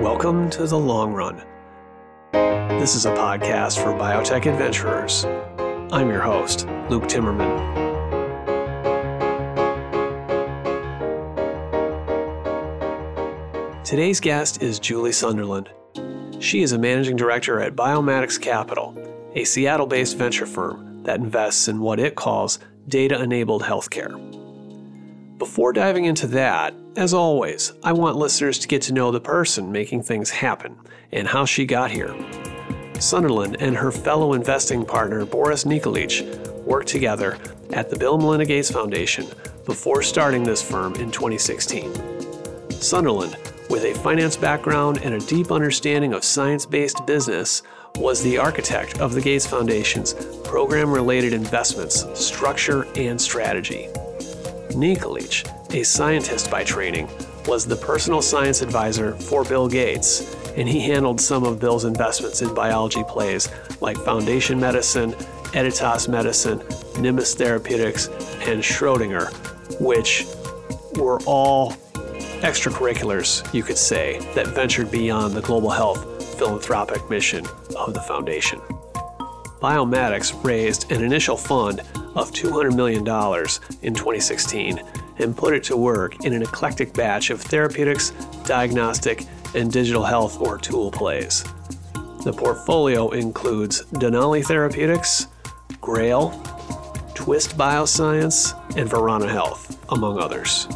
Welcome to The Long Run. This is a podcast for biotech adventurers. I'm your host, Luke Timmerman. Today's guest is Julie Sunderland. She is a managing director at Biomatics Capital, a Seattle based venture firm that invests in what it calls data enabled healthcare. Before diving into that, as always, I want listeners to get to know the person making things happen and how she got here. Sunderland and her fellow investing partner Boris Nikolic worked together at the Bill Melinda Gates Foundation before starting this firm in 2016. Sunderland, with a finance background and a deep understanding of science based business, was the architect of the Gates Foundation's program related investments, structure, and strategy. Nikolic, a scientist by training, was the personal science advisor for Bill Gates, and he handled some of Bill's investments in biology plays like Foundation Medicine, Editas Medicine, Nimbus Therapeutics, and Schrodinger, which were all extracurriculars, you could say, that ventured beyond the global health philanthropic mission of the foundation. Biomatics raised an initial fund of $200 million in 2016 and put it to work in an eclectic batch of therapeutics, diagnostic, and digital health or tool plays. The portfolio includes Denali Therapeutics, Grail, Twist Bioscience, and Verana Health, among others.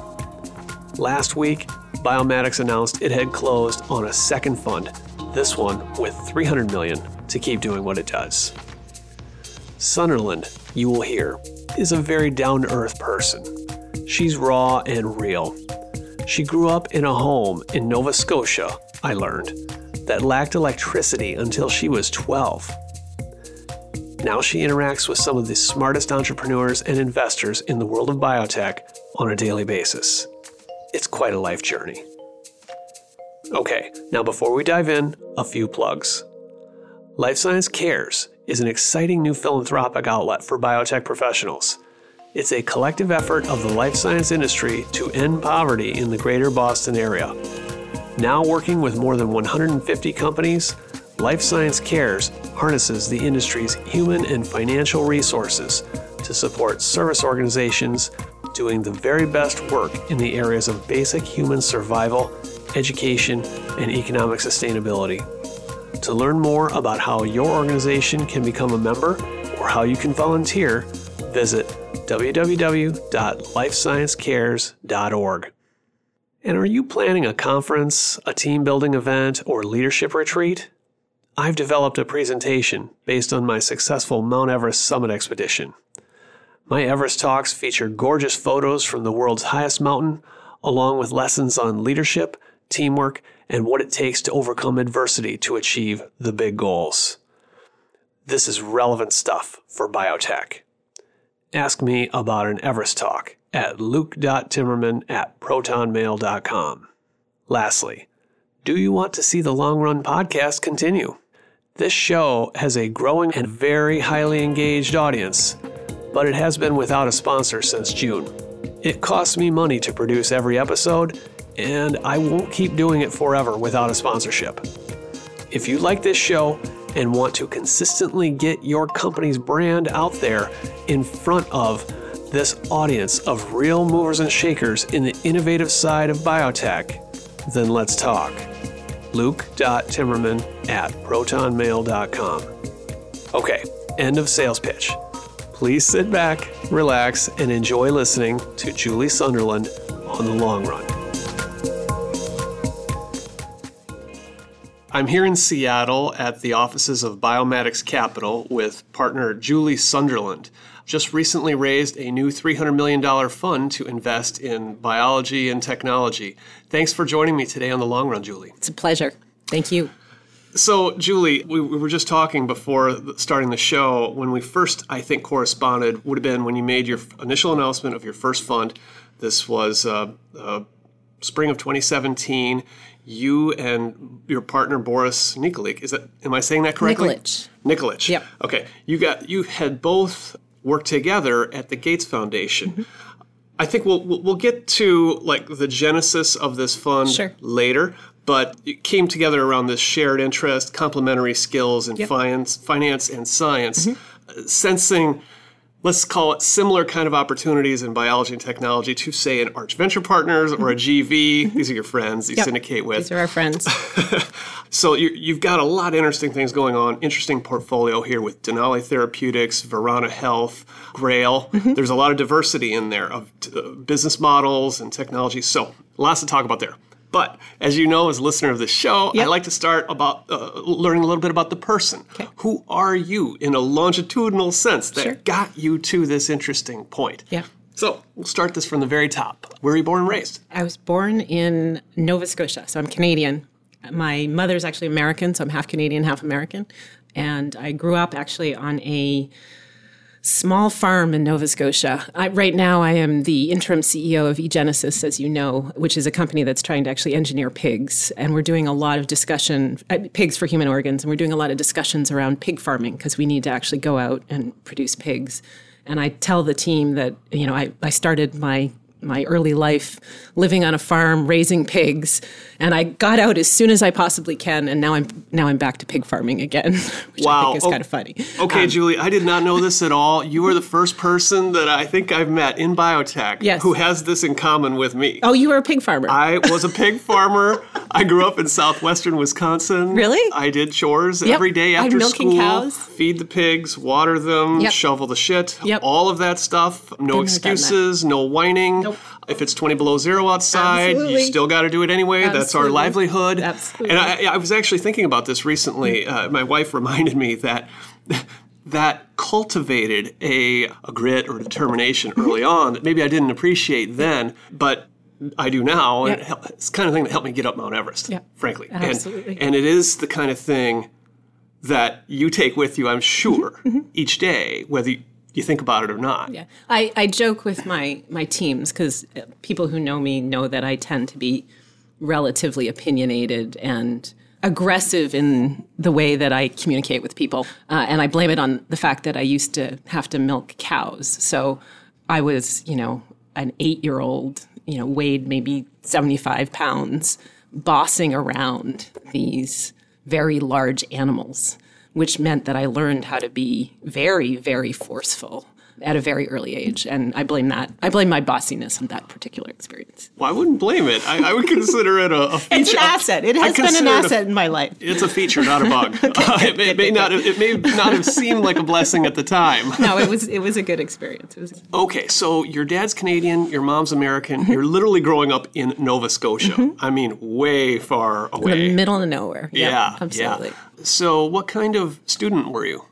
Last week, Biomatics announced it had closed on a second fund, this one with 300 million to keep doing what it does. Sunderland, you will hear, is a very down to earth person. She's raw and real. She grew up in a home in Nova Scotia, I learned, that lacked electricity until she was 12. Now she interacts with some of the smartest entrepreneurs and investors in the world of biotech on a daily basis. It's quite a life journey. Okay, now before we dive in, a few plugs. Life Science Cares is an exciting new philanthropic outlet for biotech professionals. It's a collective effort of the life science industry to end poverty in the greater Boston area. Now working with more than 150 companies, Life Science Cares harnesses the industry's human and financial resources to support service organizations doing the very best work in the areas of basic human survival, education, and economic sustainability. To learn more about how your organization can become a member or how you can volunteer, visit www.lifesciencecares.org. And are you planning a conference, a team building event, or leadership retreat? I've developed a presentation based on my successful Mount Everest summit expedition. My Everest talks feature gorgeous photos from the world's highest mountain, along with lessons on leadership, teamwork, and what it takes to overcome adversity to achieve the big goals. This is relevant stuff for biotech. Ask me about an Everest talk at luke.timmerman at protonmail.com. Lastly, do you want to see the Long Run podcast continue? This show has a growing and very highly engaged audience, but it has been without a sponsor since June. It costs me money to produce every episode, and I won't keep doing it forever without a sponsorship. If you like this show and want to consistently get your company's brand out there in front of this audience of real movers and shakers in the innovative side of biotech, then let's talk. Luke.timmerman at protonmail.com. Okay, end of sales pitch. Please sit back, relax, and enjoy listening to Julie Sunderland on the long run. I'm here in Seattle at the offices of Biomatics Capital with partner Julie Sunderland. Just recently raised a new $300 million fund to invest in biology and technology. Thanks for joining me today on the long run, Julie. It's a pleasure. Thank you. So, Julie, we, we, were just talking before starting the show. When we first, I think, corresponded would have been when you made your initial announcement of your first fund. This was uh, uh, spring of 2017 you and your partner Boris Nikolic. Is that am I saying that correctly? Nikolic. Nikolic. Yep. Okay. You got you had both worked together at the Gates Foundation. Mm-hmm. I think we'll we'll get to like the genesis of this fund sure. later, but it came together around this shared interest, complementary skills in Yep. finance, finance and science, uh, sensing let's call it similar kind of opportunities in biology and technology to say an Arch Venture Partners or a GV. These are your friends you Yep. syndicate with. These are our friends. So you, you've got a lot of interesting things going on. Interesting portfolio here with Denali Therapeutics, Verana Health, Grail. Mm-hmm. There's a lot of diversity in there of uh, business models and technology. So lots to talk about there. But as you know, as a listener of this show, I like to start about uh, learning a little bit about the person. Okay. Who are you in a longitudinal sense that Sure. got you to this interesting point? Yeah. So we'll start this from the very top. Where were you born and raised? I was born in Nova Scotia, so I'm Canadian. My mother's actually American, so I'm half Canadian, half American. And I grew up actually on a small farm in Nova Scotia. I, right now, I am the interim CEO of eGenesis, as you know, which is a company that's trying to actually engineer pigs. And we're doing a lot of discussion, uh, pigs for human organs, and we're doing a lot of discussions around pig farming because we need to actually go out and produce pigs. And I tell the team that, you know, I, I started my my early life living on a farm raising pigs and I got out as soon as I possibly can and now I'm now I'm back to pig farming again which I Wow. think is Oh, kind of funny. Okay, um, Julie, I did not know this at all. You are the first person that I think I've met in biotech Yes. who has this in common with me. Oh, you were a pig farmer. I was a pig farmer. I grew up in southwestern Wisconsin. Really? I did chores every day after milking school. cows. Feed the pigs, water them, Yep. shovel the shit, Yep. all of that stuff. No excuses, no whining. Nope. If it's 20 below zero outside, Absolutely. you still got to do it anyway. That's our livelihood. Absolutely. And I, I was actually thinking about this recently. Hmm. Uh, my wife reminded me that that cultivated a, a grit or determination mm-hmm. early on that maybe I didn't appreciate then, but I do now. And it it's the kind of thing that helped me get up Mount Everest, Yeah. frankly. Absolutely. And, and it is the kind of thing that you take with you, I'm sure, mm-hmm. Mm-hmm. each day, whether you, you think about it or not. Yeah, I, I joke with my my teams because people who know me know that I tend to be relatively opinionated and aggressive in the way that I communicate with people, uh, and I blame it on the fact that I used to have to milk cows. So I was, you know, an eight year old, you know, weighed maybe seventy five pounds, bossing around these very large animals which meant that I learned how to be very, very forceful at a very early age. And I blame that. I blame my bossiness on that particular experience. Well, I wouldn't blame it. I, I would consider it a, a feature. It's an asset. It has been an it a- asset in my life. It's a feature, not a bug. Uh, it may, may not. It may not have seemed like a blessing at the time. No, it was it was a good experience. It was Okay, so your dad's Canadian, your mom's American. You're literally growing up in Nova Scotia. I mean, way far away, in the middle of nowhere. Yep, yeah, absolutely. yeah. So, what kind of student were you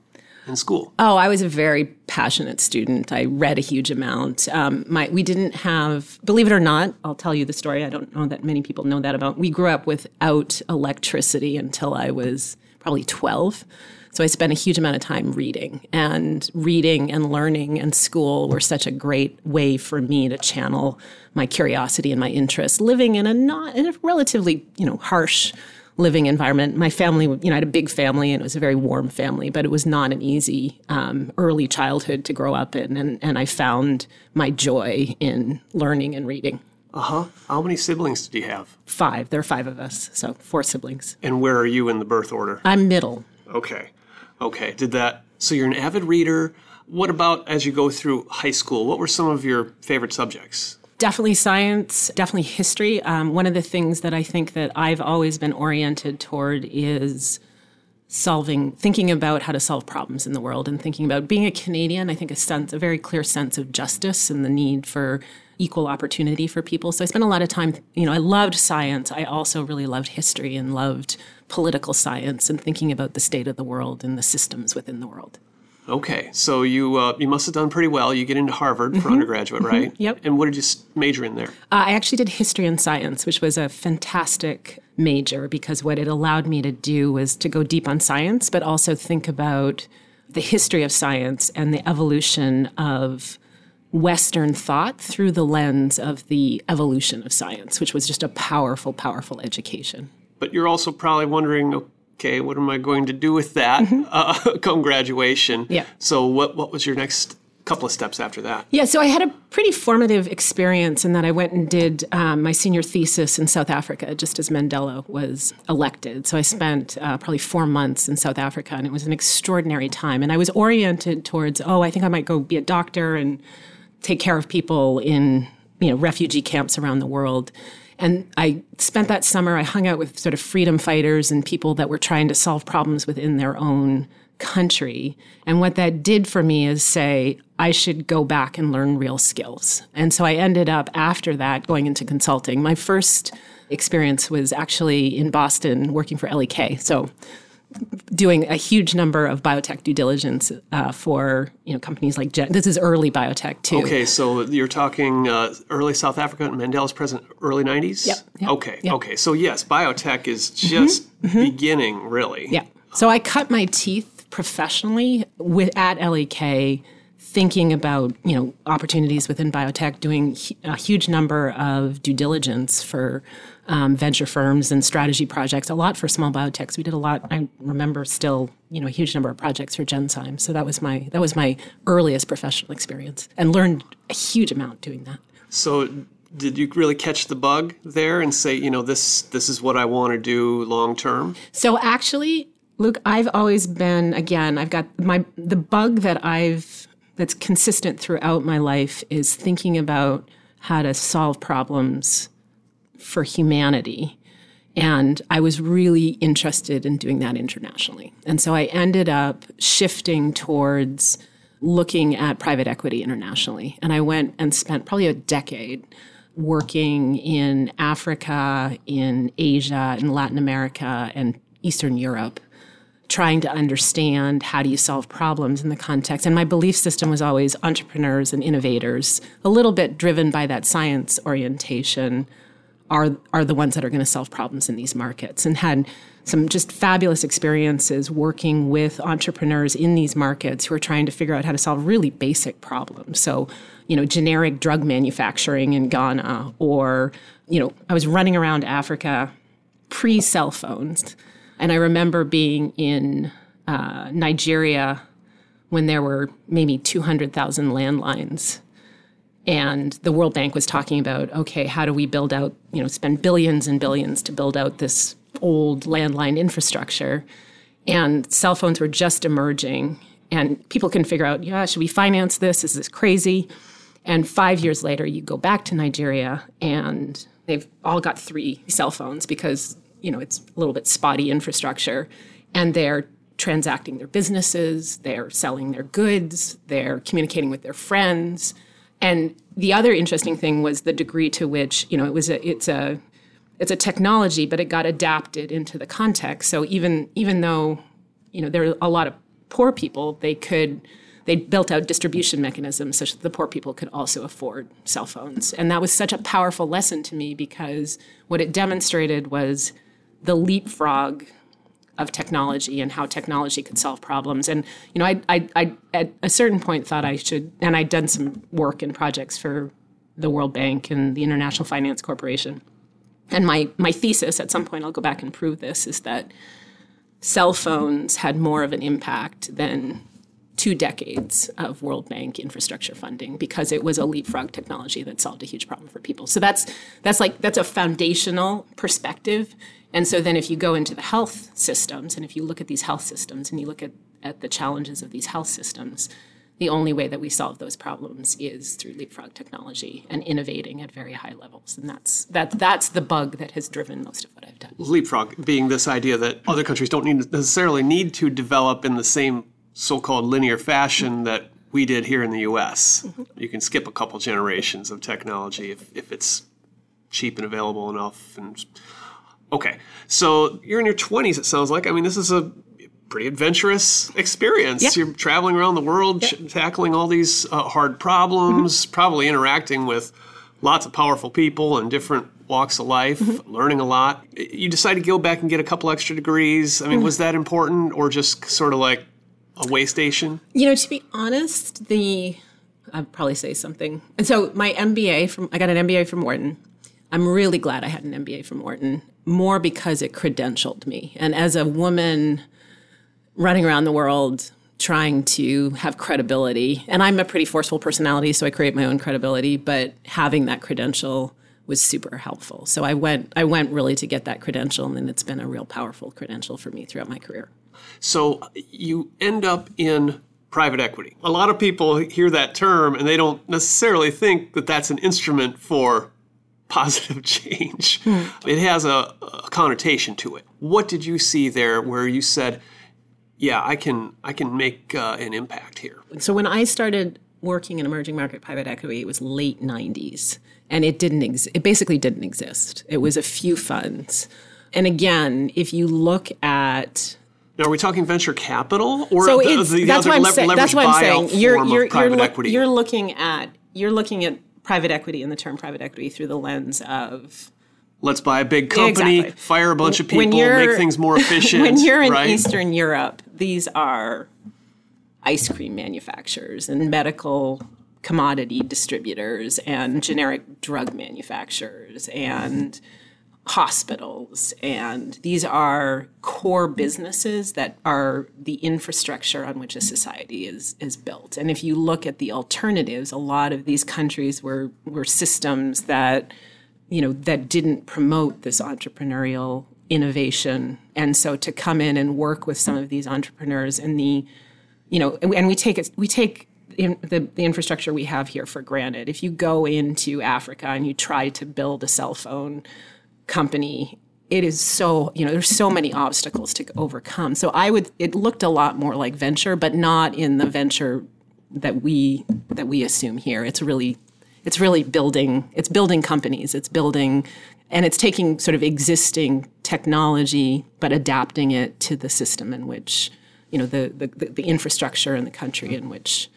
in school? Oh, I was a very passionate student. I read a huge amount. Um, my, we didn't have, believe it or not, I'll tell you the story. I don't know that many people know that about. We grew up without electricity until I was probably 12. So I spent a huge amount of time reading, and reading and learning and school were such a great way for me to channel my curiosity and my interest. Living in a not in a relatively you know harsh living environment. My family, you know, I had a big family and it was a very warm family, but it was not an easy um, early childhood to grow up in. And, and I found my joy in learning and reading. Uh huh. How many siblings did you have? Five, there are five of us, so four siblings. And where are you in the birth order? I'm middle. Okay. Okay. Did that. So, you're an avid reader. What about as you go through high school? What were some of your favorite subjects? Definitely science, definitely history. Um, one of the things that I think that I've always been oriented toward is solving, thinking about how to solve problems in the world and thinking about being a Canadian. I think a sense, a very clear sense of justice and the need for equal opportunity for people. So I spent a lot of time, you know, I loved science. I also really loved history and loved political science and thinking about the state of the world and the systems within the world. Okay, so you uh, you must have done pretty well. You get into Harvard for undergraduate, right? Mm-hmm. Yep. And what did you major in there? Uh, I actually did history and science, which was a fantastic major because what it allowed me to do was to go deep on science, but also think about the history of science and the evolution of Western thought through the lens of the evolution of science, which was just a powerful, powerful education. But you're also probably wondering, okay, what am I going to do with that uh, come graduation? Mm-hmm. Yeah. So what what was your next couple of steps after that. Yeah, so I had a pretty formative experience in that I went and did um, my senior thesis in South Africa just as Mandela was elected. So I spent uh, probably four months in South Africa, and it was an extraordinary time. And I was oriented towards, oh, I think I might go be a doctor and take care of people in you know refugee camps around the world. And I spent that summer, I hung out with sort of freedom fighters and people that were trying to solve problems within their own country. And what that did for me is say, I should go back and learn real skills. And so I ended up after that going into consulting. My first experience was actually in Boston working for LEK. So doing a huge number of biotech due diligence uh, for you know companies like Gen- this is early biotech too. Okay, so you're talking uh, early South Africa and Mandela's present early 90s. Yep. yep okay. Yep. Okay. So yes, biotech is just mm-hmm. mm-hmm. beginning really. Yeah. So I cut my teeth professionally with at LEK thinking about you know opportunities within biotech, doing a huge number of due diligence for um, venture firms and strategy projects. A lot for small biotechs. We did a lot. I remember still you know a huge number of projects for Genzyme. So that was my that was my earliest professional experience, and learned a huge amount doing that. So did you really catch the bug there and say you know this this is what i want to do long term so actually Luke, I've always been again, I've got my the bug that I've that's consistent throughout my life is thinking about how to solve problems for humanity. And I was really interested in doing that internationally. And so I ended up shifting towards looking at private equity internationally. And I went and spent probably a decade working in Africa, in Asia, in Latin America, and Eastern Europe trying to understand how do you solve problems in the context. And my belief system was always entrepreneurs and innovators, a little bit driven by that science orientation, are, are the ones that are going to solve problems in these markets. And had some just fabulous experiences working with entrepreneurs in these markets who are trying to figure out how to solve really basic problems. So, you know, generic drug manufacturing in Ghana, or, you know, I was running around Africa pre cell phones and I remember being in uh, Nigeria when there were maybe 200,000 landlines. And the World Bank was talking about, okay, how do we build out, you know, spend billions and billions to build out this old landline infrastructure? And cell phones were just emerging. And people can figure out, yeah, should we finance this? Is this crazy? And five years later, you go back to Nigeria and they've all got three cell phones because you know, it's a little bit spotty infrastructure, and they're transacting their businesses, they're selling their goods, they're communicating with their friends. And the other interesting thing was the degree to which, you know, it was a it's a it's a technology, but it got adapted into the context. So even even though, you know, there are a lot of poor people, they could they built out distribution mechanisms such that the poor people could also afford cell phones. And that was such a powerful lesson to me because what it demonstrated was the leapfrog of technology and how technology could solve problems. And you know, I, I, I at a certain point thought I should, and I'd done some work and projects for the World Bank and the International Finance Corporation. And my my thesis, at some point, I'll go back and prove this, is that cell phones had more of an impact than two decades of World Bank infrastructure funding because it was a leapfrog technology that solved a huge problem for people. So that's that's like that's a foundational perspective and so then if you go into the health systems and if you look at these health systems and you look at, at the challenges of these health systems, the only way that we solve those problems is through leapfrog technology and innovating at very high levels. And that's that that's the bug that has driven most of what I've done. Leapfrog being this idea that other countries don't need necessarily need to develop in the same so-called linear fashion that we did here in the US. Mm-hmm. You can skip a couple generations of technology if, if it's cheap and available enough and Okay, so you're in your 20s, it sounds like. I mean, this is a pretty adventurous experience. Yeah. You're traveling around the world, yeah. ch- tackling all these uh, hard problems, mm-hmm. probably interacting with lots of powerful people in different walks of life, mm-hmm. learning a lot. You decided to go back and get a couple extra degrees. I mean, mm-hmm. was that important or just sort of like a way station? You know, to be honest, the I'd probably say something. And so my MBA from I got an MBA from Wharton. I'm really glad I had an MBA from Wharton more because it credentialed me. And as a woman running around the world, trying to have credibility. And I'm a pretty forceful personality, so I create my own credibility, but having that credential was super helpful. So I went I went really to get that credential and it's been a real powerful credential for me throughout my career. So you end up in private equity. A lot of people hear that term and they don't necessarily think that that's an instrument for positive change. Hmm. It has a, a, connotation to it. What did you see there where you said, "Yeah, I can I can make uh, an impact here"? So when I started working in emerging market private equity, it was late 90s and it didn't ex- it basically didn't exist. It was a few funds. And again, if you look at now, are we talking venture capital or so the, the, that's other what I'm le- that's what I'm saying. You're you're you're, lo- you're looking at you're looking at private equity and the term private equity through the lens of let's buy a big company, exactly. fire a bunch of people, make things more efficient. when you're in right? Eastern Europe, these are ice cream manufacturers and medical commodity distributors and generic drug manufacturers and hospitals. And these are core businesses that are the infrastructure on which a society is, is built. And if you look at the alternatives, a lot of these countries were, were systems that, you know, that didn't promote this entrepreneurial innovation. And so to come in and work with some of these entrepreneurs in the, you know, and we take it, we take in the, the infrastructure we have here for granted. If you go into Africa and you try to build a cell phone company, it is so, you know, there's so many obstacles to overcome. So I would it looked a lot more like venture, but not in the venture that we that we assume here. It's really it's really building it's building companies. It's building and it's taking sort of existing technology but adapting it to the system in which you know the, the, the infrastructure in the country in which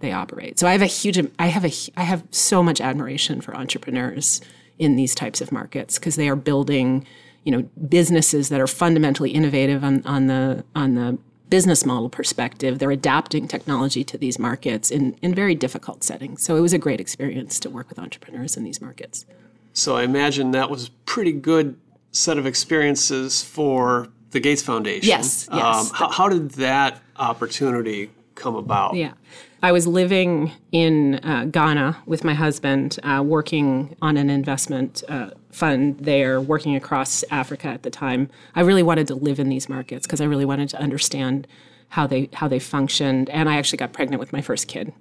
they operate. So I have a huge I have a I have so much admiration for entrepreneurs in these types of markets because they are building, you know, businesses that are fundamentally innovative on, on the on the business model perspective. They're adapting technology to these markets in, in very difficult settings. So it was a great experience to work with entrepreneurs in these markets. So I imagine that was pretty good set of experiences for the Gates Foundation. Yes. yes. Um, how, how did that opportunity come about? Yeah. I was living in uh, Ghana with my husband, uh, working on an investment uh, fund there, working across Africa at the time. I really wanted to live in these markets because I really wanted to understand how they how they functioned. And I actually got pregnant with my first kid.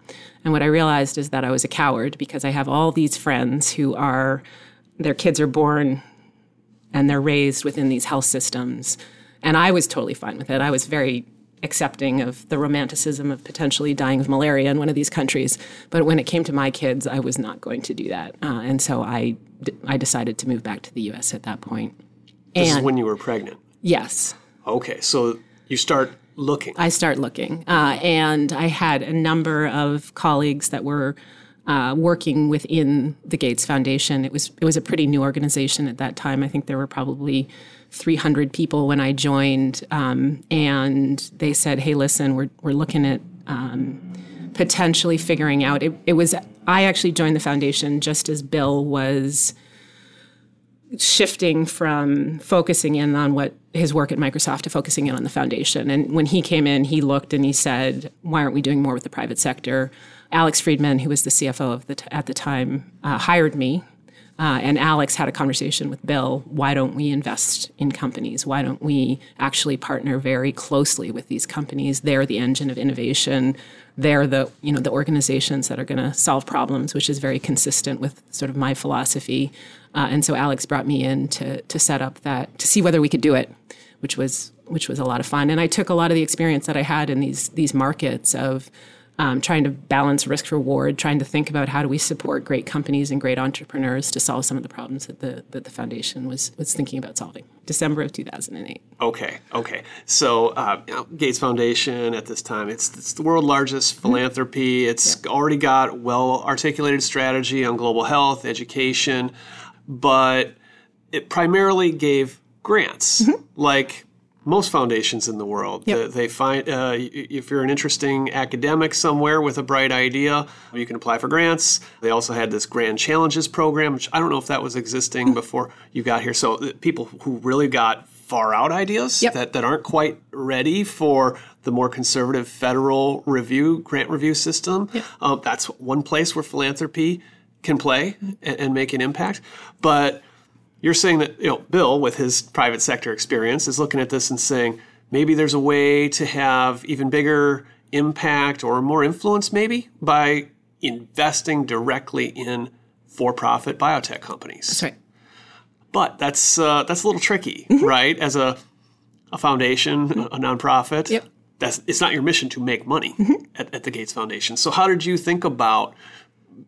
And what I realized is that I was a coward because I have all these friends who are their kids are born and they're raised within these health systems. And I was totally fine with it. I was very accepting of the romanticism of potentially dying of malaria in one of these countries. But when it came to my kids, I was not going to do that. Uh, and so I, d- I decided to move back to the US at that point. This and, is when you were pregnant? Yes. Okay, so you start looking. I start looking. Uh, and I had a number of colleagues that were uh, working within the Gates Foundation. It was it was a pretty new organization at that time. I think there were probably 300 people when I joined, um, and they said, "Hey, listen, we're we're looking at." Um, potentially figuring out it, it was i actually joined the foundation just as bill was shifting from focusing in on what his work at Microsoft to focusing in on the foundation. And when he came in, he looked and he said, "Why aren't we doing more with the private sector?" Alex Friedman, who was the CFO of the t- at the time, uh, hired me uh, and Alex had a conversation with Bill. Why don't we invest in companies? Why don't we actually partner very closely with these companies? They're the engine of innovation. They're the you know the organizations that are going to solve problems, which is very consistent with sort of my philosophy. Uh, and so Alex brought me in to to set up that to see whether we could do it, which was which was a lot of fun. And I took a lot of the experience that I had in these these markets of um, trying to balance risk reward, trying to think about how do we support great companies and great entrepreneurs to solve some of the problems that the that the foundation was was thinking about solving. December of 2008. Okay, okay. So uh, Gates Foundation at this time, it's, it's the world's largest mm-hmm. philanthropy. It's yeah. already got well articulated strategy on global health, education, but it primarily gave grants mm-hmm. like most foundations in the world. Yep. They find uh, if you're an interesting academic somewhere with a bright idea, you can apply for grants. They also had this Grand Challenges program, which I don't know if that was existing hmm. before you got here. So uh, people who really got far out ideas yep. that, that aren't quite ready for the more conservative federal review grant review system. Yeah. Um, that's one place where philanthropy can play and, and make an impact. But you're saying that you know Bill, with his private sector experience, is looking at this and saying maybe there's a way to have even bigger impact or more influence, maybe by investing directly in for-profit biotech companies. That's right. But that's uh, that's a little tricky, mm-hmm. right? As a a foundation, mm-hmm. a nonprofit, Yep. that's it's not your mission to make money mm-hmm. at, at the Gates Foundation. So how did you think about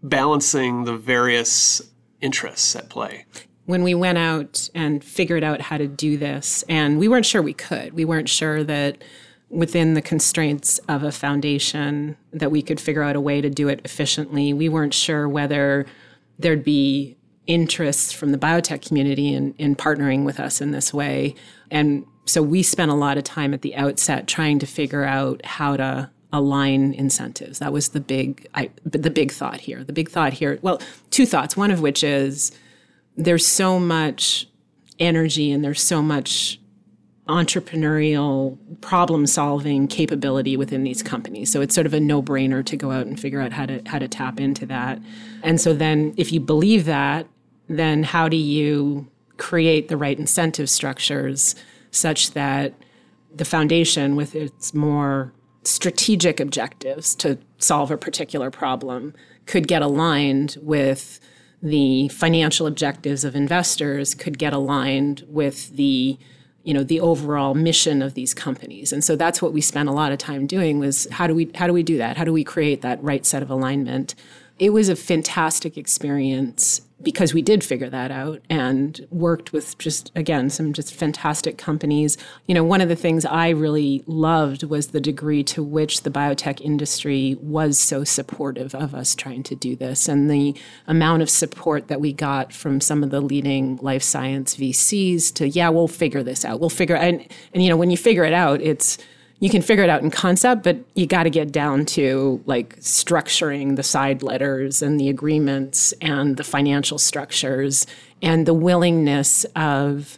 balancing the various interests at play? When we went out and figured out how to do this, and we weren't sure we could. We weren't sure that within the constraints of a foundation that we could figure out a way to do it efficiently. We weren't sure whether there'd be interest from the biotech community in, in partnering with us in this way. And so we spent a lot of time at the outset trying to figure out how to align incentives. That was the big I, the big thought here. The big thought here, well, two thoughts. One of which is there's so much energy and there's so much entrepreneurial problem solving capability within these companies. So it's sort of a no-brainer to go out and figure out how to how to tap into that. And so then if you believe that, then how do you create the right incentive structures such that the foundation with its more strategic objectives to solve a particular problem could get aligned with the financial objectives of investors could get aligned with the you know the overall mission of these companies. And so that's what we spent a lot of time doing was how do we how do we do that? How do we create that right set of alignment? It was a fantastic experience because we did figure that out and worked with just again some just fantastic companies. You know one of the things i really loved was the degree to which the biotech industry was so supportive of us trying to do this and the amount of support that we got from some of the leading life science vcs to yeah we'll figure this out. We'll figure and and you know when you figure it out it's you can figure it out in concept, but you got to get down to like structuring the side letters and the agreements and the financial structures and the willingness of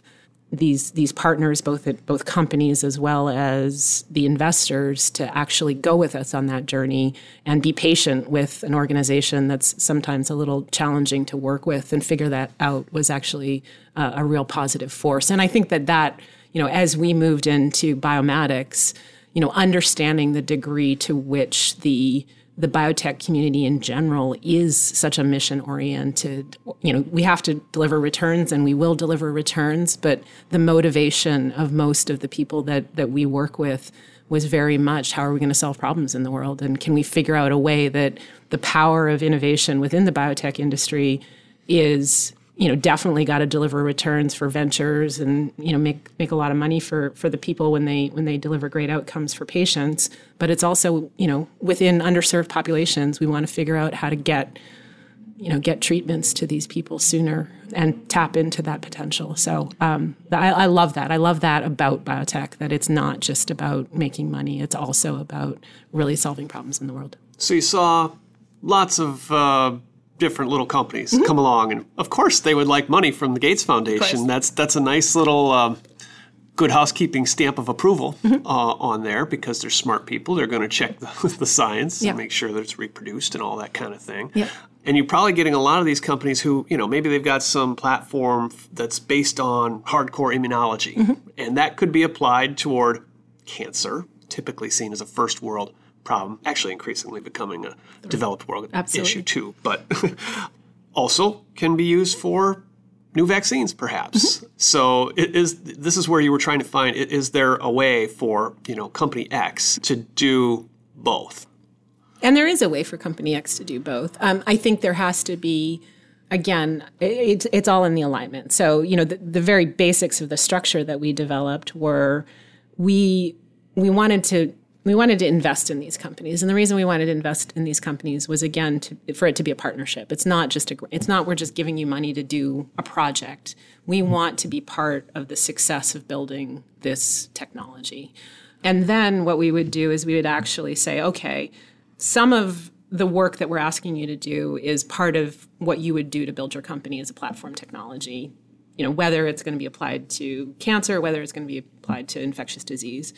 these these partners, both at both companies as well as the investors, to actually go with us on that journey and be patient with an organization that's sometimes a little challenging to work with and figure that out was actually uh, a real positive force. And I think that that you know as we moved into biomatics you know, understanding the degree to which the the biotech community in general is such a mission oriented. You know, we have to deliver returns and we will deliver returns, but the motivation of most of the people that that we work with was very much how are we going to solve problems in the world and can we figure out a way that the power of innovation within the biotech industry is you know definitely got to deliver returns for ventures and you know make make a lot of money for for the people when they when they deliver great outcomes for patients. But it's also you know within underserved populations we want to figure out how to get you know get treatments to these people sooner and tap into that potential. So um, I, I love that. I love that about biotech that it's not just about making money. It's also about really solving problems in the world. So you saw lots of uh, different little companies Mm-hmm. come along, and of course they would like money from the Gates Foundation. That's that's a nice little um, good housekeeping stamp of approval Mm-hmm. uh, on there because they're smart people. They're going to check the, the science Yeah. and make sure that it's reproduced and all that kind of thing. Yeah. And you're probably getting a lot of these companies who, you know, maybe they've got some platform that's based on hardcore immunology, Mm-hmm. and that could be applied toward cancer, typically seen as a first world problem, actually increasingly becoming a developed world Absolutely. issue too, but also can be used for new vaccines perhaps. So it is this is where you were trying to find is there a way for, you know, company X to do both? And there is a way for Company X to do both. Um, I think there has to be, again, it's, it's all in the alignment. So, you know, the, the very basics of the structure that we developed were we we wanted to we wanted to invest in these companies, and the reason we wanted to invest in these companies was again to, for it to be a partnership. It's not just a it's not we're just giving you money to do a project. We want to be part of the success of building this technology. And then what we would do is we would actually say, okay, some of the work that we're asking you to do is part of what you would do to build your company as a platform technology. You know, whether it's going to be applied to cancer, whether it's going to be applied to infectious disease.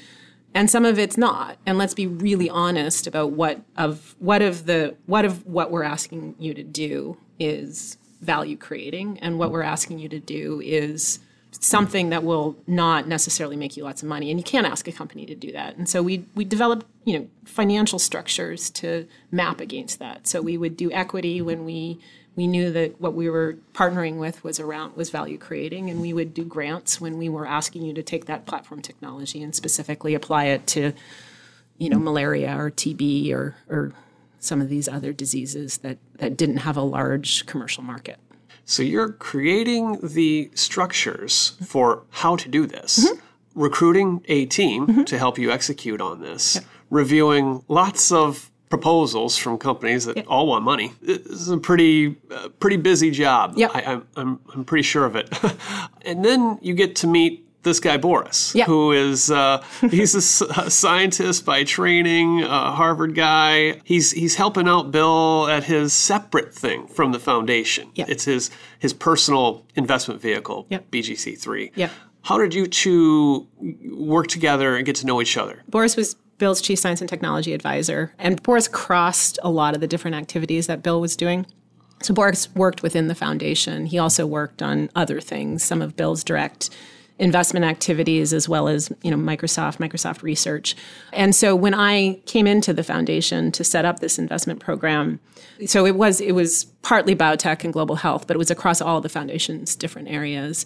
And some of it's not. And let's be really honest about what of what of the what of what we're asking you to do is value creating. And what we're asking you to do is something that will not necessarily make you lots of money. And you can't ask a company to do that. And so we we developed you know financial structures to map against that. So we would do equity when we we knew that what we were partnering with was around was value creating and we would do grants when we were asking you to take that platform technology and specifically apply it to you know malaria or TB or or some of these other diseases that that didn't have a large commercial market. So you're creating the structures for how to do this. Mm-hmm. Recruiting a team mm-hmm. to help you execute on this, yep. reviewing lots of proposals from companies that all want money. This is a pretty uh, pretty busy job. Yeah, I, am I'm, I'm pretty sure of it. and then you get to meet this guy Boris, yep. who is uh, he's a, a, scientist by training, a Harvard guy. He's he's helping out Bill at his separate thing from the foundation. Yep. It's his his personal investment vehicle, yep. BGC three. Yep. How did you two work together and get to know each other? Boris was Bill's chief science and technology advisor. And Boris crossed a lot of the different activities that Bill was doing. So Boris worked within the foundation. He also worked on other things, some of Bill's direct investment activities as well as you know Microsoft, Microsoft Research. And so when I came into the foundation to set up this investment program, so it was it was partly biotech and global health, but it was across all the foundation's different areas.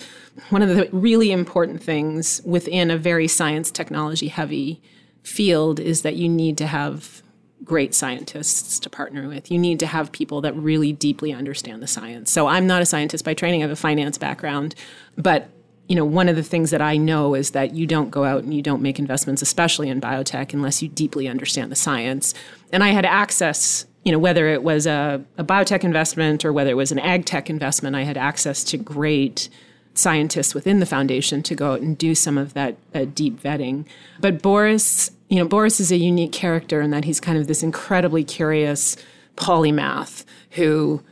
One of the really important things within a very science technology heavy field is that you need to have great scientists to partner with. You need to have people that really deeply understand the science. So I'm not a scientist by training, I have a finance background, but you know, one of the things that I know is that you don't go out and you don't make investments, especially in biotech, unless you deeply understand the science. And I had access, you know, whether it was a, a biotech investment or whether it was an ag tech investment, I had access to great scientists within the foundation to go out and do some of that uh, deep vetting. But Boris, you know, Boris is a unique character in that he's kind of this incredibly curious polymath who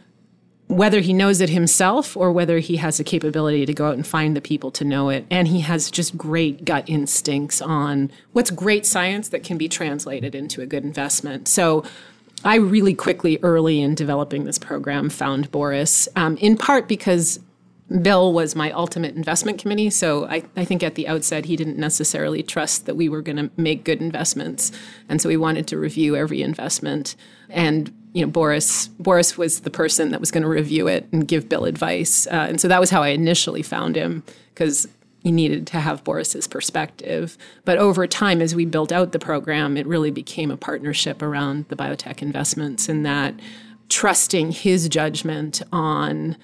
whether he knows it himself or whether he has the capability to go out and find the people to know it. And he has just great gut instincts on what's great science that can be translated into a good investment. So I really quickly, early in developing this program, found Boris, um, in part because Bill was my ultimate investment committee. So I, I think at the outset, he didn't necessarily trust that we were going to make good investments. And so he wanted to review every investment. And, you know, Boris, Boris was the person that was going to review it and give Bill advice. Uh, and so that was how I initially found him because you needed to have Boris's perspective. But over time, as we built out the program, it really became a partnership around the biotech investments and that trusting his judgment on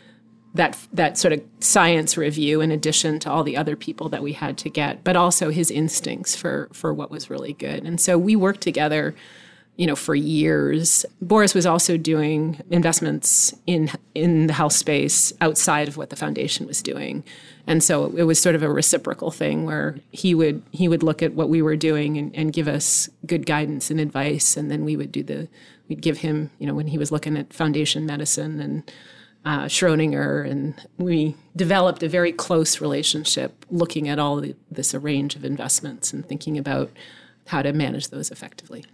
that that sort of science review in addition to all the other people that we had to get but also his instincts for for what was really good. And so we worked together you know for years. Boris was also doing investments in in the health space outside of what the foundation was doing. And so it was sort of a reciprocal thing where he would he would look at what we were doing and, and give us good guidance and advice and then we would do the we'd give him you know when he was looking at foundation medicine and uh, Schrodinger, and we developed a very close relationship looking at all the, this range of investments and thinking about how to manage those effectively.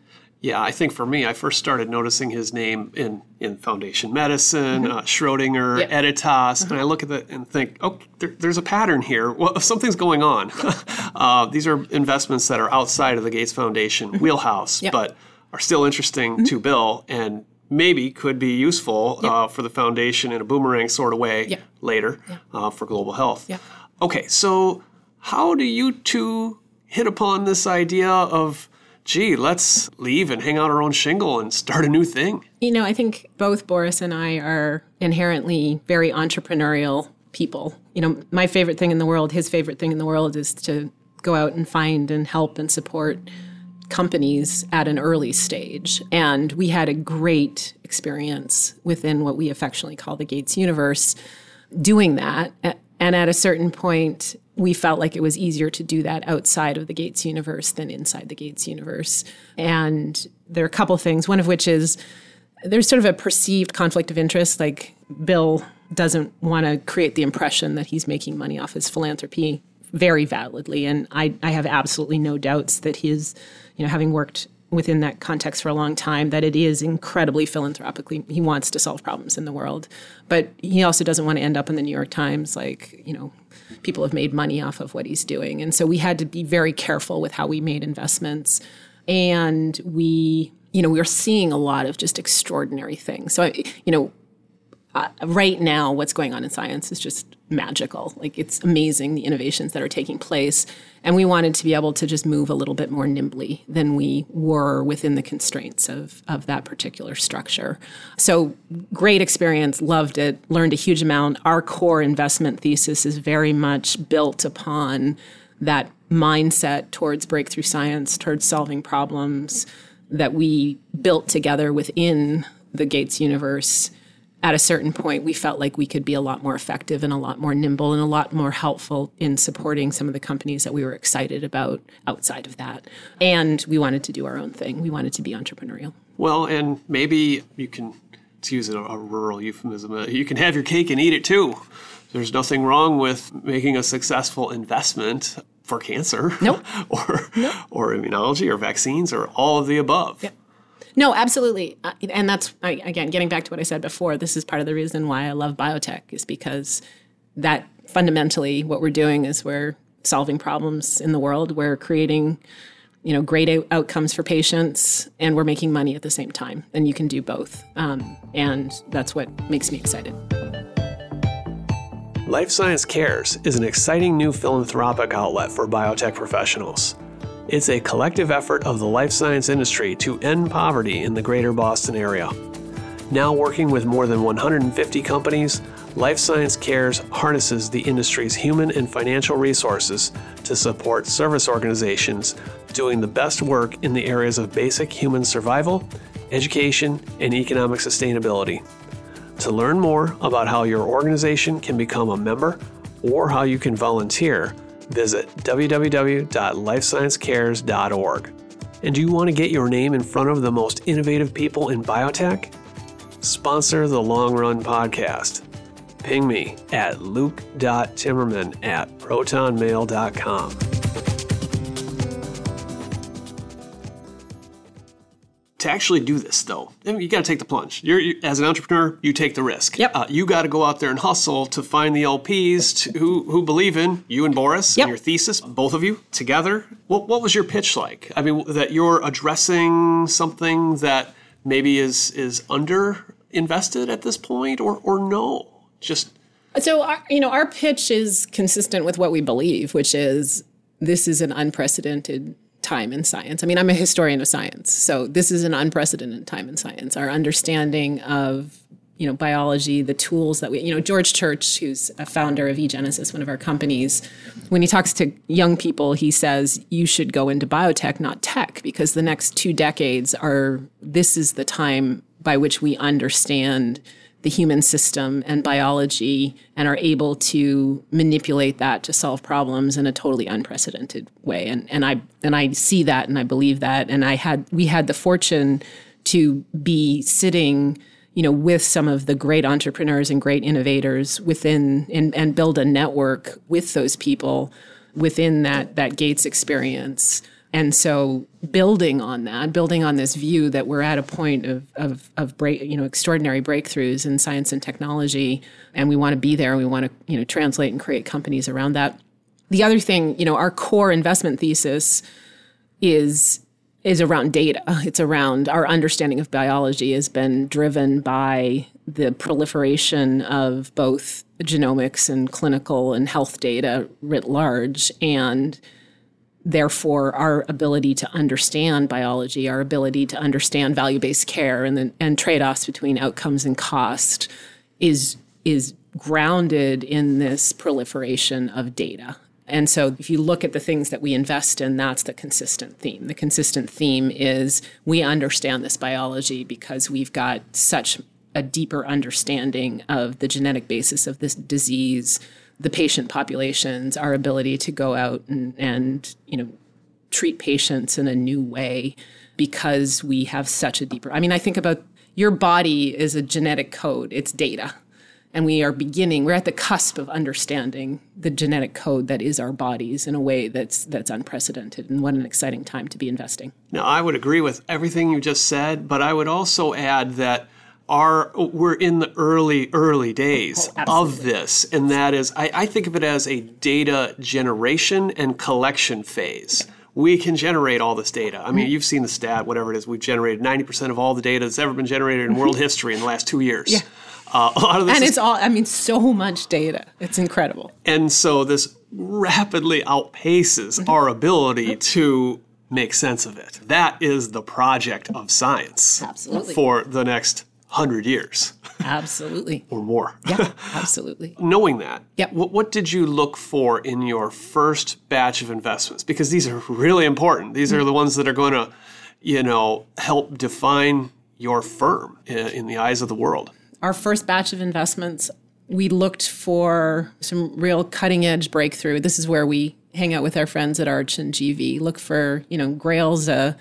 Yeah, I think for me, I first started noticing his name in, in Foundation Medicine, mm-hmm. uh, Schrodinger, yep. Editas, mm-hmm. and I look at it and think, oh, there, there's a pattern here. Well, something's going on. uh, these are investments that are outside of the Gates Foundation mm-hmm. wheelhouse, yep. but are still interesting mm-hmm. to Bill and maybe could be useful yep. uh, for the foundation in a boomerang sort of way yep. later yep. uh, for global health. Okay, so how do you two hit upon this idea of, gee, let's leave and hang out our own shingle and start a new thing? You know, I think both Boris and I are inherently very entrepreneurial people. You know, my favorite thing in the world, his favorite thing in the world is to go out and find and help and support companies at an early stage. And we had a great experience within what we affectionately call the Gates universe doing that. And at a certain point, we felt like it was easier to do that outside of the Gates universe than inside the Gates universe. And there are a couple things, one of which is there's sort of a perceived conflict of interest. Like Bill doesn't want to create the impression that he's making money off his philanthropy very validly. And I, I have absolutely no doubts that his, you know, having worked within that context for a long time that it is incredibly philanthropically he wants to solve problems in the world. But he also doesn't want to end up in the new york times like you know people have made money off of what he's doing. And so we had to be very careful with how we made investments. And we you know we are seeing a lot of just extraordinary things. So you know uh, right now, what's going on in science is just magical. Like it's amazing the innovations that are taking place. And we wanted to be able to just move a little bit more nimbly than we were within the constraints of, of that particular structure. So, great experience, loved it, learned a huge amount. Our core investment thesis is very much built upon that mindset towards breakthrough science, towards solving problems that we built together within the Gates universe at a certain point, we felt like we could be a lot more effective and a lot more nimble and a lot more helpful in supporting some of the companies that we were excited about outside of that. And we wanted to do our own thing. We wanted to be entrepreneurial. Well, and maybe you can, to use a, a rural euphemism, uh, you can have your cake and eat it too. There's nothing wrong with making a successful investment for cancer nope. or, nope. or immunology or vaccines or all of the above. Yep. No, absolutely. Uh, and that's, again, getting back to what I said before, this is part of the reason why I love biotech, is because that fundamentally what we're doing is we're solving problems in the world. We're creating, you know, great outcomes for patients, and we're making money at the same time. And you can do both. Um, and that's what makes me excited. Life Science Cares is an exciting new philanthropic outlet for biotech professionals. It's a collective effort of the life science industry to end poverty in the greater Boston area. Now working with more than 150 companies, Life Science Cares harnesses the industry's human and financial resources to support service organizations doing the best work in the areas of basic human survival, education, and economic sustainability. To learn more about how your organization can become a member or how you can volunteer, visit www.lifesciencecares.org. And do you want to get your name in front of the most innovative people in biotech? Sponsor the Long Run podcast. Ping me at luke.timmerman at protonmail.com. to actually do this, though, you got to take the plunge. You're you, as an entrepreneur, you take the risk. Yep. Uh, you got to go out there and hustle to find the LPs to, who who believe in you and Boris yep. and your thesis, both of you together. What what was your pitch like? I mean, that you're addressing something that maybe is is under invested at this point, or or no, just. So our, you know, our pitch is consistent with what we believe, which is this is an unprecedented time in science. I mean, I'm a historian of science, so this is an unprecedented time in science. Our understanding of you know biology, the tools that we you know George Church, who's a founder of eGenesis, one of our companies, when he talks to young people, he says you should go into biotech, not tech, because the next two decades are this is the time by which we understand the human system and biology and are able to manipulate that to solve problems in a totally unprecedented way. And and I and I see that and I believe that. And I had we had the fortune to be sitting you know with some of the great entrepreneurs and great innovators within and, and build a network with those people within that that gates experience and so building on that, building on this view that we're at a point of, of, of break, you know, extraordinary breakthroughs in science and technology, and we want to be there, and we want to, you know, translate and create companies around that. The other thing, you know, our core investment thesis is is around data. It's around our understanding of biology has been driven by the proliferation of both genomics and clinical and health data writ large and therefore our ability to understand biology our ability to understand value-based care and the, and trade-offs between outcomes and cost is is grounded in this proliferation of data. And so if you look at the things that we invest in that's the consistent theme. The consistent theme is we understand this biology because we've got such a deeper understanding of the genetic basis of this disease the patient populations, our ability to go out and, and you know treat patients in a new way because we have such a deeper. I mean, I think about your body is a genetic code. It's data. And we are beginning, we're at the cusp of understanding the genetic code that is our bodies in a way that's that's unprecedented. And what an exciting time to be investing. Now, I would agree with everything you just said, but I would also add that our we're in the early early days Oh, of this and that is I, I think of it as a data generation and collection phase we can generate all this data i Mm-hmm. mean you've seen the stat whatever it is we've generated 90% of all the data that's ever been generated in world history in the last two years Yeah. uh, a lot of this And is it's all, I mean, so much data. It's incredible. and so this rapidly outpaces Mm-hmm. our ability to make sense of it. That is the project of science Absolutely. for the next hundred years Absolutely. or more. Yeah, absolutely. Knowing that, Yep. what, what did you look for in your first batch of investments? Because these are really important. These are mm. the ones that are going to, you know, help define your firm in, in the eyes of the world. Our first batch of investments, we looked for some real cutting edge breakthrough. This is where we hang out with our friends at Arch and GV. Look for, you know, Grail's a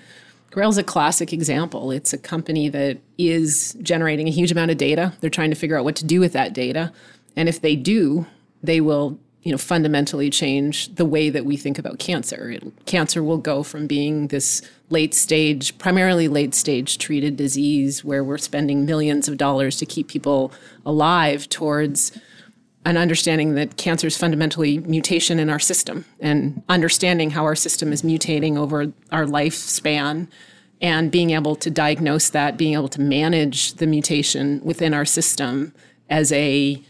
Grail's a classic example. It's a company that is generating a huge amount of data. They're trying to figure out what to do with that data. And if they do, they will, you know, fundamentally change the way that we think about cancer. It, cancer will go from being this late stage, primarily late stage treated disease where we're spending millions of dollars to keep people alive towards an understanding that cancer is fundamentally mutation in our system and understanding how our system is mutating over our lifespan and being able to diagnose that, being able to manage the mutation within our system as a,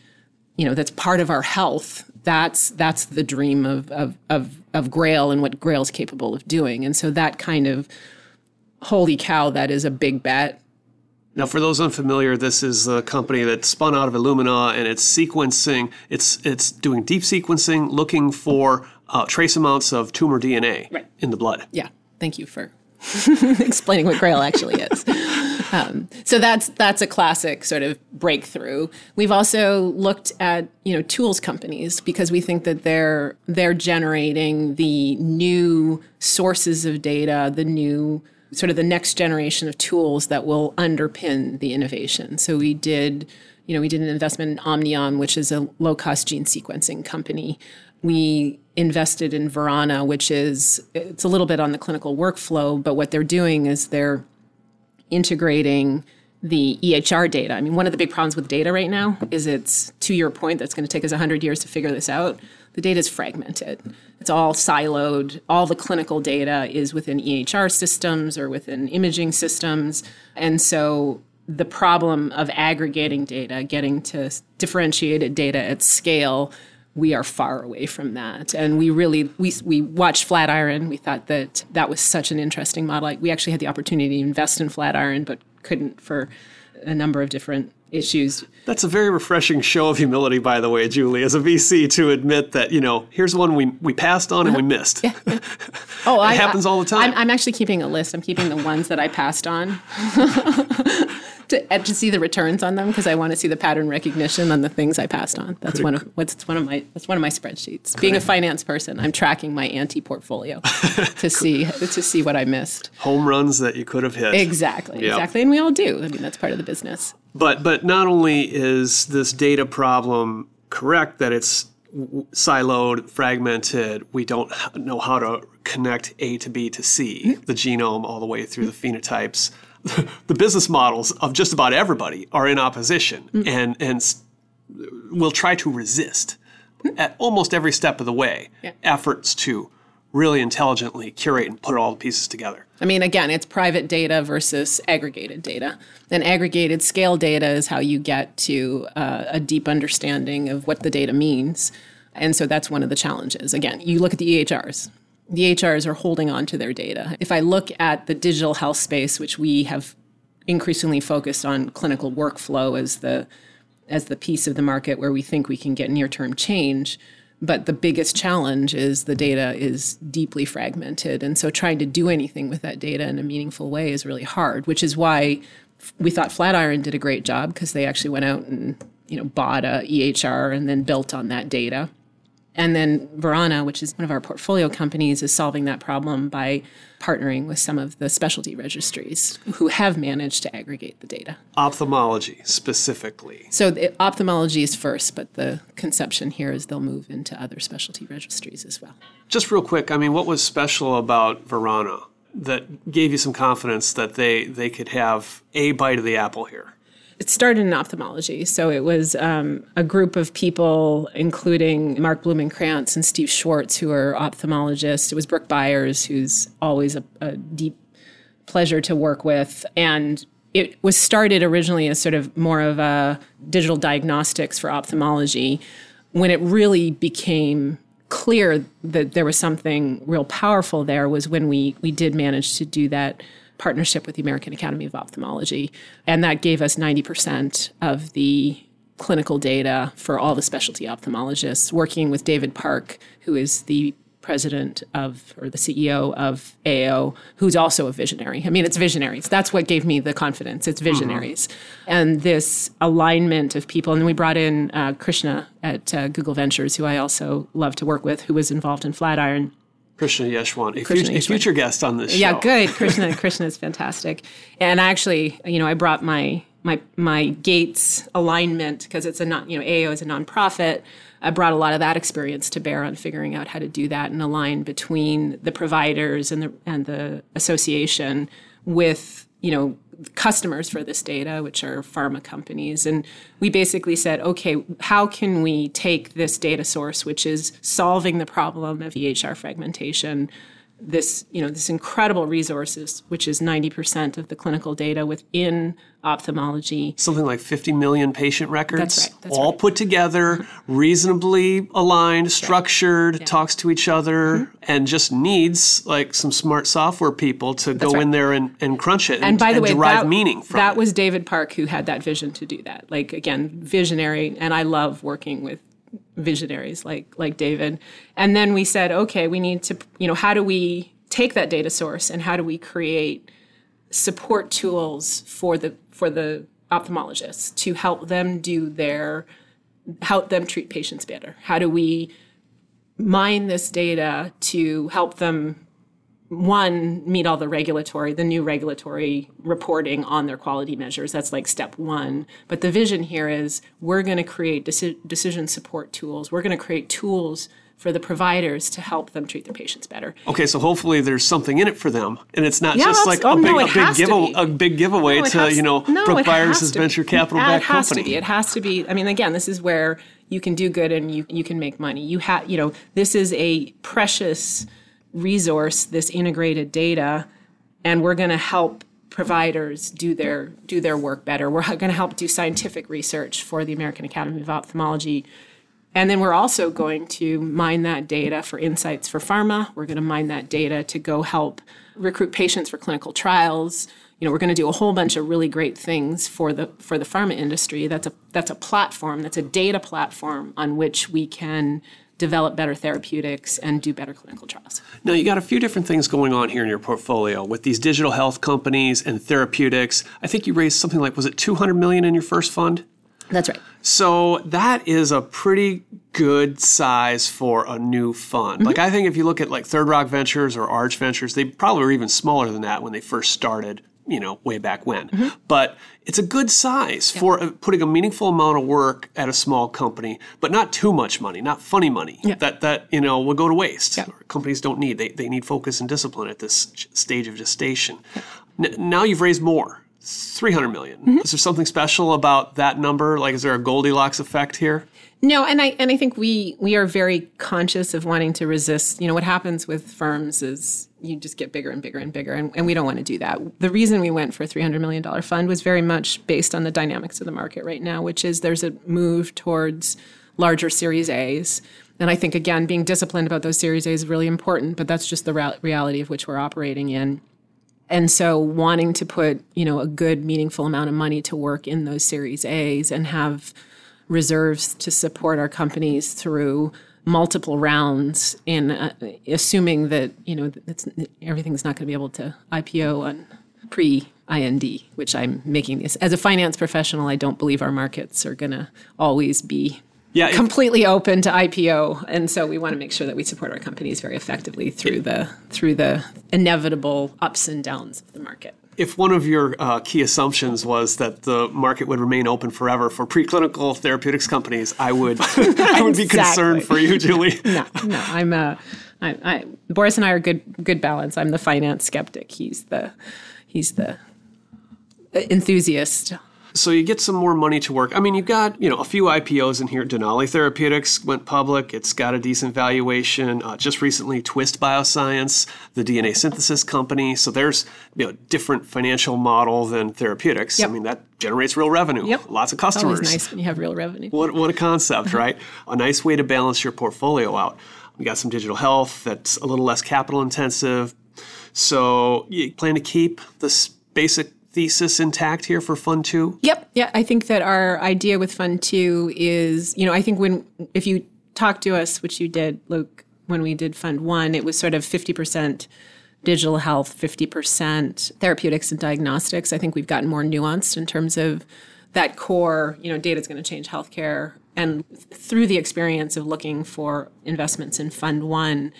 you know, that's part of our health. That's that's the dream of of of, of Grail and what Grail's capable of doing. And so that kind of holy cow, that is a big bet. Now, for those unfamiliar, this is a company that spun out of Illumina, and it's sequencing. It's it's doing deep sequencing, looking for uh, trace amounts of tumor DNA Right. in the blood. Yeah, thank you for explaining what Grail actually is. Um, so that's that's a classic sort of breakthrough. We've also looked at you know tools companies because we think that they're they're generating the new sources of data, the new sort of the next generation of tools that will underpin the innovation. So we did you know we did an investment in Omniome, which is a low cost gene sequencing company. We invested in Verana, which is it's a little bit on the clinical workflow, but what they're doing is they're integrating the EHR data. I mean, one of the big problems with data right now is it's to your point that's going to take us 100 years to figure this out. The data is fragmented. It's all siloed. All the clinical data is within EHR systems or within imaging systems. And so the problem of aggregating data, getting to differentiated data at scale, we are far away from that. And we really we we watched Flatiron. We thought that that was such an interesting model. Like we actually had the opportunity to invest in Flatiron, but couldn't for a number of different issues. That's a very refreshing show of humility, by the way, Julie, as a VC, to admit that you know here's one we we passed on and we missed. Oh, it happens all the time. I'm, I'm actually keeping a list. I'm keeping the ones that I passed on. To, uh, to see the returns on them because I want to see the pattern recognition on the things I passed on. That's one of what's one of my that's one of my spreadsheets. Being a finance person, I'm tracking my anti portfolio to see to see what I missed. Home runs that you could have hit. Exactly, Yep. exactly, and we all do. I mean, that's part of the business. But but not only is this data problem correct that it's siloed, fragmented, we don't know how to connect A to B to C, the genome all the way through the phenotypes. the business models of just about everybody are in opposition mm. and and will try to resist at almost every step of the way Yeah. efforts to really intelligently curate and put all the pieces together. I mean, again, it's private data versus aggregated data. And aggregated scale data is how you get to uh, a deep understanding of what the data means. And so that's one of the challenges. Again, you look at the EHRs. The EHRs are holding on to their data. If I look at the digital health space, which we have increasingly focused on clinical workflow as the as the piece of the market where we think we can get near-term change, but the biggest challenge is the data is deeply fragmented. And so trying to do anything with that data in a meaningful way is really hard, which is why we thought Flatiron did a great job because they actually went out and you know bought a EHR and then built on that data. And then Verana, which is one of our portfolio companies, is solving that problem by partnering with some of the specialty registries who have managed to aggregate the data. Ophthalmology specifically. So the, ophthalmology is first, but the conception here is they'll move into other specialty registries as well. Just real quick, I mean, what was special about Verana that gave you some confidence that they, they could have a bite of the apple here? It started in ophthalmology. So it was um, a group of people, including Mark Blumenkranz and Steve Schwartz, who are ophthalmologists. It was Brooke Byers, who's always a, a deep pleasure to work with. And it was started originally as sort of more of a digital diagnostics for ophthalmology. When it really became clear that there was something real powerful there was when we we did manage to do that partnership with the American Academy of Ophthalmology. And that gave us 90% of the clinical data for all the specialty ophthalmologists, working with David Parke, who is the president of or the CEO of AO, who's also a visionary. I mean, it's visionaries. That's what gave me the confidence. It's visionaries, mm-hmm. and this alignment of people. And then we brought in uh, Krishna at uh, Google Ventures, who I also love to work with, who was involved in Flatiron. Krishna Yeshwant, a, Krishna future, a future guest on this show. Yeah, good. Krishna, Krishna is fantastic. And actually, you know, I brought my my my Gates alignment because it's a not you know AO is a nonprofit. I brought a lot of that experience to bear on figuring out how to do that and align between the providers and the and the association with you know customers for this data, which are pharma companies. And we basically said, okay, how can we take this data source, which is solving the problem of EHR fragmentation, this you know this incredible resources which is 90% of the clinical data within ophthalmology something like 50 million patient records that's right, that's all right. put together reasonably aligned structured yeah. talks to each other mm-hmm. and just needs like some smart software people to that's go right. in there and, and crunch it and, and by the and way derive that, meaning from that it. was david parke who had that vision to do that like again visionary and i love working with visionaries like like David. And then we said, okay, we need to, you know, how do we take that data source and how do we create support tools for the for the ophthalmologists to help them do their help them treat patients better? How do we mine this data to help them one meet all the regulatory the new regulatory reporting on their quality measures that's like step one but the vision here is we're going to create deci- decision support tools we're going to create tools for the providers to help them treat their patients better. Okay, so hopefully there's something in it for them, and it's not yeah, just like oh, a, big, no, a, big give a, big giveaway no, to you know no, Brooke Byers' venture capital back company. It has to be. It has to be. I mean, again, this is where you can do good and you you can make money. You have you know this is a precious resource, this integrated data, and we're going to help providers do their do their work better. We're going to help do scientific research for the American Academy of Ophthalmology. And then we're also going to mine that data for insights for pharma. We're going to mine that data to go help recruit patients for clinical trials. You know, we're going to do a whole bunch of really great things for the for the pharma industry. That's a that's a platform, that's a data platform on which we can develop better therapeutics and do better clinical trials. Now, you got a few different things going on here in your portfolio with these digital health companies and therapeutics. I think you raised something like was it 200 million in your first fund? That's right. So that is a pretty good size for a new fund. Mm-hmm. Like I think if you look at like Third Rock Ventures or Arch Ventures, they probably were even smaller than that when they first started you know, way back when. Mm-hmm. But it's a good size yeah. for putting a meaningful amount of work at a small company, but not too much money, not funny money yeah. that that you know will go to waste. Yeah. Companies don't need they they need focus and discipline at this stage of gestation. N- now you've raised more. 300 million. Mm-hmm. Is there something special about that number? Like, is there a Goldilocks effect here? No, and I and I think we we are very conscious of wanting to resist. You know, what happens with firms is you just get bigger and bigger and bigger, and, and we don't want to do that. The reason we went for a three hundred million dollar fund was very much based on the dynamics of the market right now, which is there's a move towards larger Series A's. And I think again, being disciplined about those Series A's is really important, but that's just the ra- reality of which we're operating in. And so wanting to put, you know, a good meaningful amount of money to work in those Series A's and have reserves to support our companies through multiple rounds in uh, assuming that you know everything's not going to be able to IPO on pre IND, which I'm making this as a finance professional. I don't believe our markets are going to always be yeah, completely open to IPO, and so we want to make sure that we support our companies very effectively through the through the inevitable ups and downs of the market. If one of your uh, key assumptions was that the market would remain open forever for preclinical therapeutics companies, I would I would be concerned for you, Julie. no, no, I'm a I, I, Boris and I are good good balance. I'm the finance skeptic. He's the he's the enthusiast. So you get some more money to work. I mean, you've got you know a few IPOs in here. Denali Therapeutics went public. It's got a decent valuation. Uh, just recently, Twist Bioscience, the DNA synthesis company. So there's you know different financial model than therapeutics. Yep. I mean that generates real revenue. Yep. Lots of customers. It's nice when you have real revenue. What what a concept, right? a nice way to balance your portfolio out. We got some digital health that's a little less capital intensive. So you plan to keep this basic thesis intact here for Fund Two? Yep. Yeah, I think that our idea with Fund Two is, you know, I think when if you talk to us, which you did, Luke, when we did Fund One, it was sort of fifty percent digital health, fifty percent therapeutics and diagnostics. I think we've gotten more nuanced in terms of that core. You know, data is going to change healthcare, and through the experience of looking for investments in Fund One.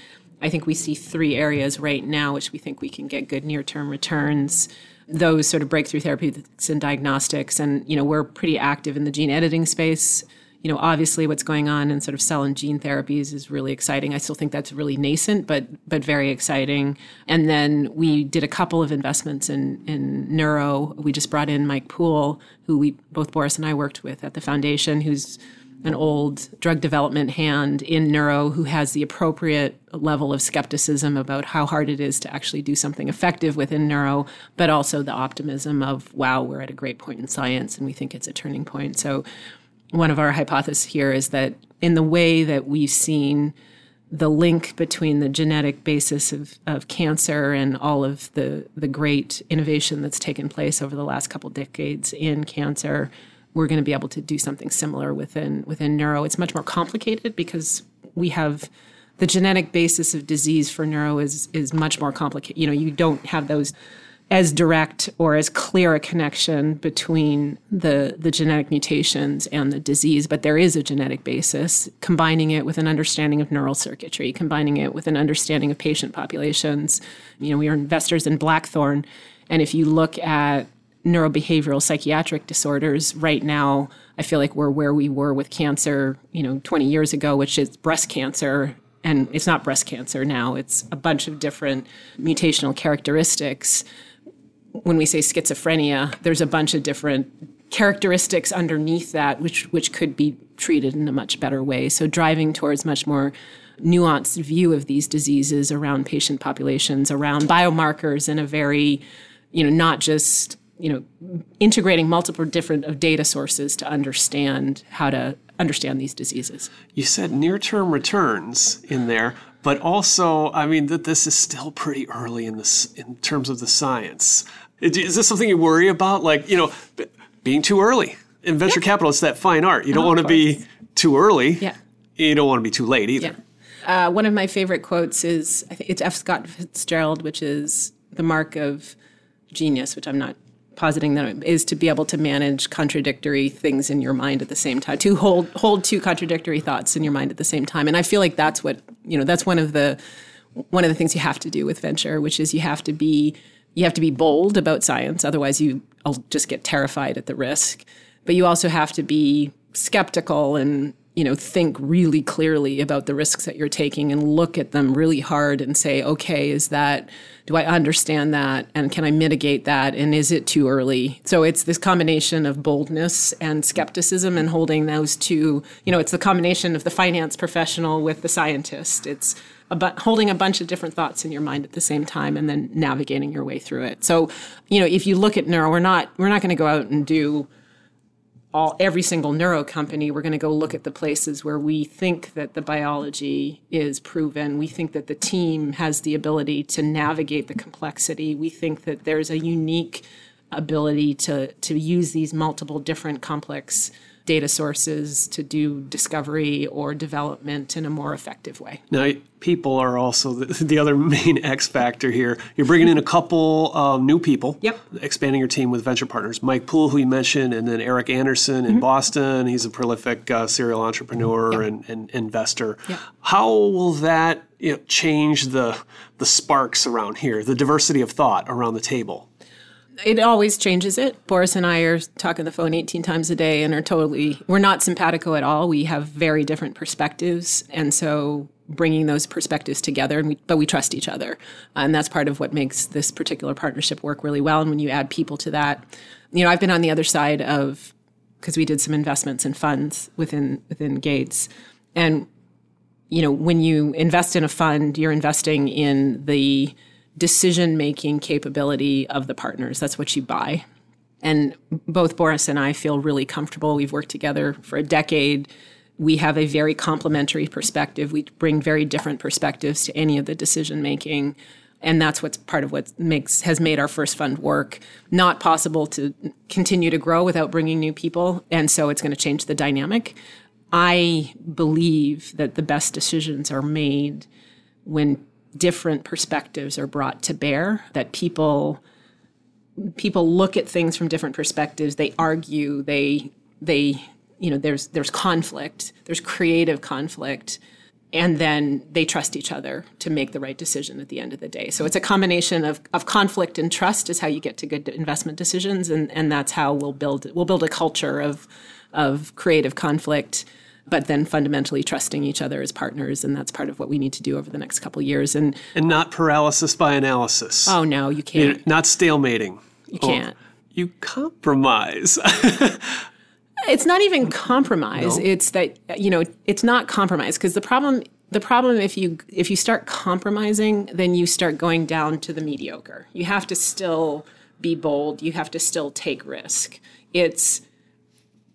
I think we see three areas right now which we think we can get good near term returns those sort of breakthrough therapeutics and diagnostics. And, you know, we're pretty active in the gene editing space. You know, obviously what's going on in sort of cell and gene therapies is really exciting. I still think that's really nascent, but but very exciting. And then we did a couple of investments in in neuro. We just brought in Mike Poole, who we both Boris and I worked with at the foundation, who's an old drug development hand in neuro who has the appropriate level of skepticism about how hard it is to actually do something effective within neuro, but also the optimism of, wow, we're at a great point in science and we think it's a turning point. So, one of our hypotheses here is that in the way that we've seen the link between the genetic basis of, of cancer and all of the, the great innovation that's taken place over the last couple decades in cancer we're going to be able to do something similar within within neuro. It's much more complicated because we have the genetic basis of disease for neuro is is much more complicated. You know, you don't have those as direct or as clear a connection between the the genetic mutations and the disease, but there is a genetic basis. Combining it with an understanding of neural circuitry, combining it with an understanding of patient populations. You know, we are investors in Blackthorn, and if you look at neurobehavioral psychiatric disorders. Right now i feel like we're where we were with cancer you know 20 years ago which is breast cancer. And it's not breast cancer now. It's a bunch of different mutational characteristics. When we say schizophrenia there's a bunch of different characteristics underneath that which which could be treated in a much better way. So driving towards much more nuanced view of these diseases around patient populations around biomarkers in a very you know not just you know integrating multiple different of data sources to understand how to understand these diseases. You said near-term returns in there, but also, I mean, that this is still pretty early in this in terms of the science. Is this something you worry about? Like, you know, being too early in venture yeah. capital, it's that fine art. You don't oh, want to be too early. Yeah. You don't want to be too late either. Yeah. Uh, one of my favorite quotes is I think it's F. Scott Fitzgerald, which is the mark of genius, which I'm not positing that is to be able to manage contradictory things in your mind at the same time to hold hold two contradictory thoughts in your mind at the same time. And i feel like that's what you know that's one of the one of the things you have to do with venture which is you have to be you have to be bold about science. Otherwise you will just get terrified at the risk. But you also have to be skeptical and you know think really clearly about the risks that you're taking and look at them really hard and say okay is that do i understand that and can i mitigate that and is it too early? So it's this combination of boldness and skepticism and holding those two you know it's the combination of the finance professional with the scientist. It's about holding a bunch of different thoughts in your mind at the same time and then navigating your way through it. So you know if you look at neuro we're not we're not going to go out and do all every single neuro company we're going to go look at the places where we think that the biology is proven. We think that the team has the ability to navigate the complexity. We think that there's a unique ability to to use these multiple different complex data sources to do discovery or development in a more effective way. Now, people are also the, the other main X factor here. You're bringing in a couple um, new people, yep. expanding your team with venture partners. Mike Poole, who you mentioned, and then Eric Anderson in mm-hmm. Boston. He's a prolific uh, serial entrepreneur yep. and, and, investor. Yep. How will that you know, change the the sparks around here, the diversity of thought around the table? It always changes it. Boris and I are talking the phone 18 times a day and are totally, we're not simpatico at all. We have very different perspectives. And so bringing those perspectives together, and we, but we trust each other. And that's part of what makes this particular partnership work really well. And when you add people to that, you know, I've been on the other side of, because we did some investments and funds within within Gates. And, you know, when you invest in a fund, you're investing in the decision making capability of the partners. That's what you buy. And both Boris and I feel really comfortable. We've worked together for a decade. We have a very complementary perspective. We bring very different perspectives to any of the decision making. And that's what's part of what makes has made our first fund work. Not possible to continue to grow without bringing new people, and so it's going to change the dynamic. I believe that the best decisions are made when different perspectives are brought to bear that people people look at things from different perspectives they argue they they you know there's there's conflict there's creative conflict and then they trust each other to make the right decision at the end of the day. So it's a combination of, of conflict and trust is how you get to good investment decisions and, and that's how we'll build we'll build a culture of of creative conflict but then fundamentally trusting each other as partners and that's part of what we need to do over the next couple years. And and not paralysis by analysis. Oh no you can't. You not stalemating. You can't. Oh, you compromise. It's not even compromise. No? it's that you know it's not compromise because the problem the problem if you if you start compromising then you start going down to the mediocre. You have to still be bold. You have to still take risk. It's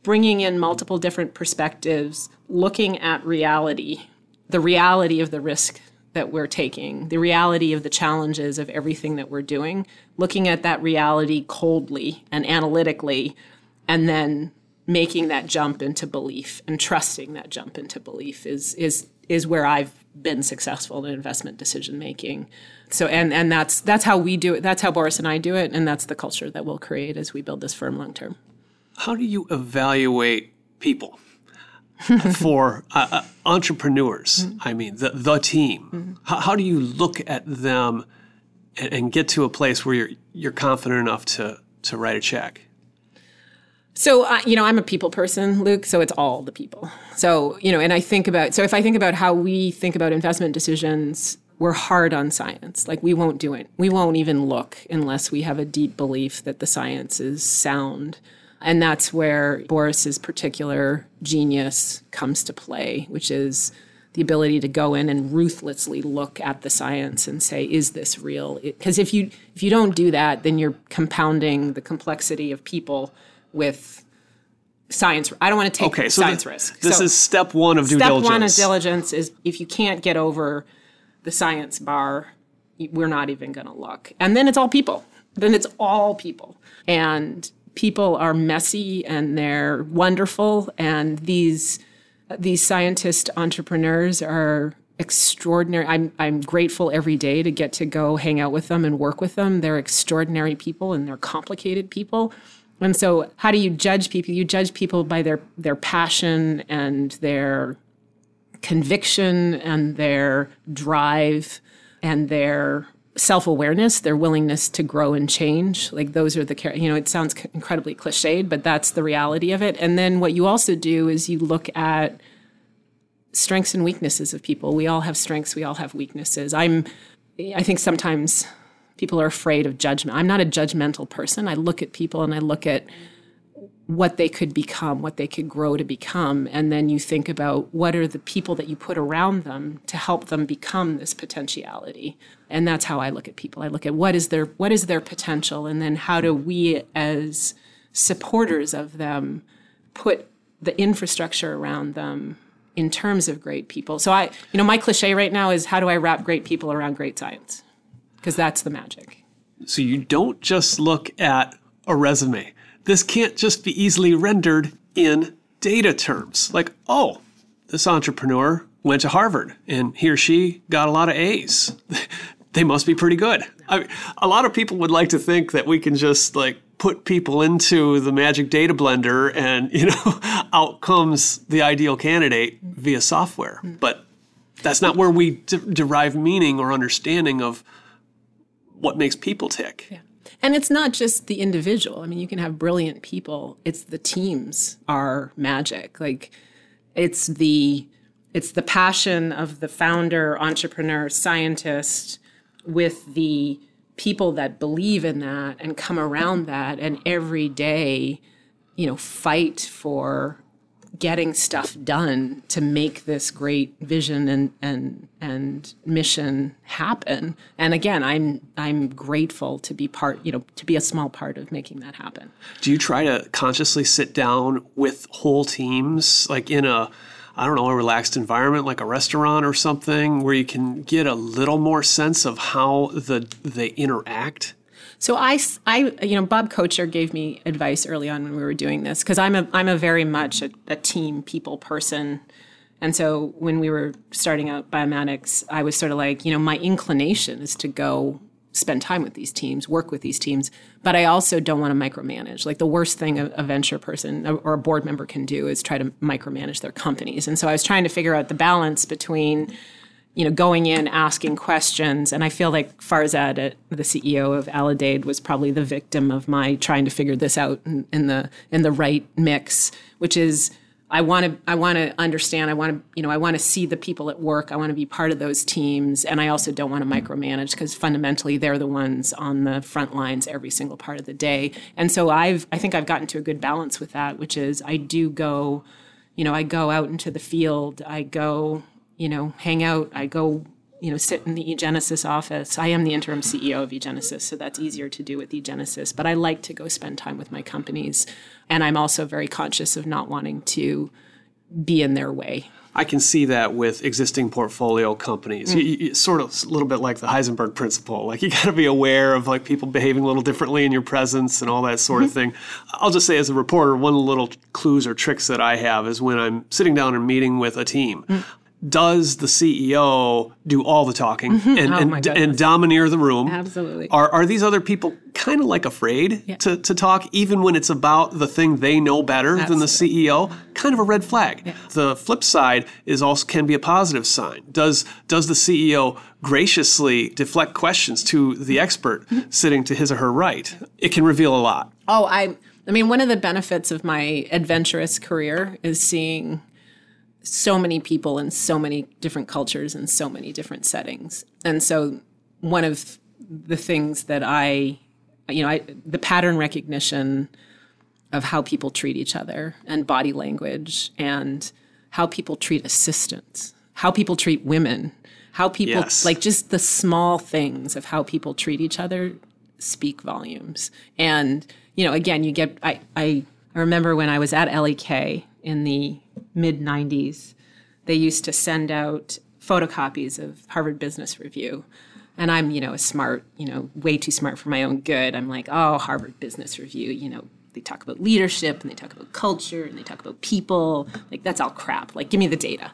bringing in multiple different perspectives, looking at reality, the reality of the risk that we're taking, the reality of the challenges of everything that we're doing, looking at that reality coldly and analytically, and then making that jump into belief and trusting that jump into belief is is is where I've been successful in investment decision making. So and and that's that's how we do it. That's how Boris and I do it, and that's the culture that we'll create as we build this firm long term how do you evaluate people for uh, uh, entrepreneurs? Mm-hmm. I mean, the, the team. Mm-hmm. How, how, do you look at them and, and, get to a place where you're, you're confident enough to, to write a check? So, uh, you know, I'm a people person, Luke, so it's all the people. So, you know, and I think about, so if I think about how we think about investment decisions, we're hard on science. Like, we won't do it. We won't even look unless we have a deep belief that the science is sound. And that's where Boris's particular genius comes to play, which is the ability to go in and ruthlessly look at the science and say, is this real? Because if you if you don't do that, then you're compounding the complexity of people with science. I don't want to take okay, so science risk. This so is step one of due step diligence. Step one of diligence is if you can't get over the science bar, we're not even going to look. And then it's all people. Then it's all people. And people are messy and they're wonderful and these these scientist entrepreneurs are extraordinary. I'm I'm grateful every day to get to go hang out with them and work with them. They're extraordinary people and they're complicated people. And so how do you judge people? You judge people by their their passion and their conviction and their drive and their self awareness, their willingness to grow and change. Like those are the, you know, it sounds incredibly cliched, but that's the reality of it. And then what you also do is you look at strengths and weaknesses of people. We all have strengths, we all have weaknesses. I'm, I think sometimes people are afraid of judgment. I'm not a judgmental person. I look at people and I look at, what they could become, what they could grow to become. And then you think about what are the people that you put around them to help them become this potentiality. And that's how I look at people. I look at what is their what is their potential and then how do we as supporters of them put the infrastructure around them in terms of great people. So I you know my cliche right now is how do I wrap great people around great science? Because that's the magic. So you don't just look at a resume this can't just be easily rendered in data terms. Like, oh, this entrepreneur went to Harvard and he or she got a lot of A's. they must be pretty good. A lot of people would like to think that we can just like put people into the magic data blender and you know out comes the ideal candidate via software. Mm. But that's not where we de- derive meaning or understanding of what makes people tick. Yeah. And it's not just the individual. I mean, you can have brilliant people. It's the teams are magic. Like it's the it's the passion of the founder, entrepreneur, scientist with the people that believe in that and come around that and every day, you know, fight for getting stuff done to make this great vision and and and mission happen. And again, I'm I'm grateful to be part, you know, to be a small part of making that happen. Do you try to consciously sit down with whole teams like in a I don't know, a relaxed environment like a restaurant or something where you can get a little more sense of how the they interact? So I, I, you know, Bob Kocher gave me advice early on when we were doing this because I'm a, I'm a very much a, a, team people person, and so when we were starting out Biomatics, I was sort of like, you know, my inclination is to go spend time with these teams, work with these teams, but I also don't want to micromanage. Like the worst thing a, a venture person or a board member can do is try to micromanage their companies, and so I was trying to figure out the balance between you know, going in, asking questions. And I feel like Farzad, uh, the CEO of Aledade, was probably the victim of my trying to figure this out in, in the in the right mix, which is I want to I want to understand. I want to you know I want to see the people at work. I want to be part of those teams, and I also don't want to micromanage because fundamentally they're the ones on the front lines every single part of the day. And so I've I think I've gotten to a good balance with that, which is I do go, you know, I go out into the field. I go you know, hang out. I go, you know, sit in the eGenesis office. I am the interim CEO of eGenesis, so that's easier to do with eGenesis. But I like to go spend time with my companies. And I'm also very conscious of not wanting to be in their way. I can see that with existing portfolio companies. Mm. You, you, sort of a little bit like the Heisenberg principle. Like you got to be aware of like people behaving a little differently in your presence and all that sort mm-hmm. of thing. I'll just say as a reporter, one of the little clues or tricks that I have is when I'm sitting down and meeting with a team. Mm does the CEO do all the talking mm-hmm. and, oh and, and, domineer the room? Absolutely. Are, are these other people kind of like afraid yeah. to, to talk, even when it's about the thing they know better Absolutely. than the CEO? Kind of a red flag. Yeah. The flip side is also can be a positive sign. Does does the CEO graciously deflect questions to the expert mm-hmm. sitting to his or her right? It can reveal a lot. Oh, I I mean, one of the benefits of my adventurous career is seeing so many people in so many different cultures and so many different settings. And so one of the things that I, you know, I, the pattern recognition of how people treat each other and body language and how people treat assistants, how people treat women, how people yes. like just the small things of how people treat each other speak volumes. And, you know, again, you get I I, I remember when I was at LEK in the mid 90s, they used to send out photocopies of Harvard Business Review. And I'm, you know, a smart, you know, way too smart for my own good. I'm like, oh, Harvard Business Review, you know, they talk about leadership and they talk about culture and they talk about people. Like that's all crap. Like give me the data.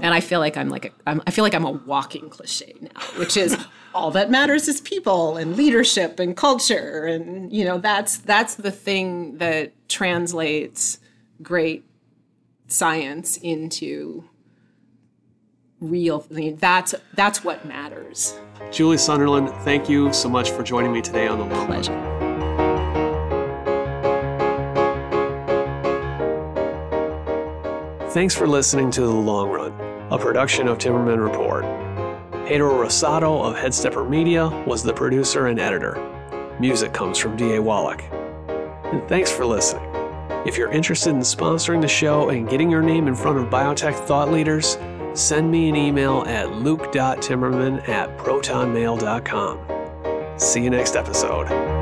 And I feel like I'm like a, I'm, I feel like I'm a walking cliche now, which is all that matters is people and leadership and culture, and you know that's that's the thing that translates great science into real I mean, that's that's what matters. Julie sunderland thank you so much for joining me today on the long pleasure. Thanks for listening to the long run a production of timmerman report. Pedro rosado of headstepper media was the producer and editor. Music comes from da wallach. And thanks for listening if you're interested in sponsoring the show and getting your name in front of biotech thought leaders, send me an email at luke.timmerman at protonmail.com. See you next episode.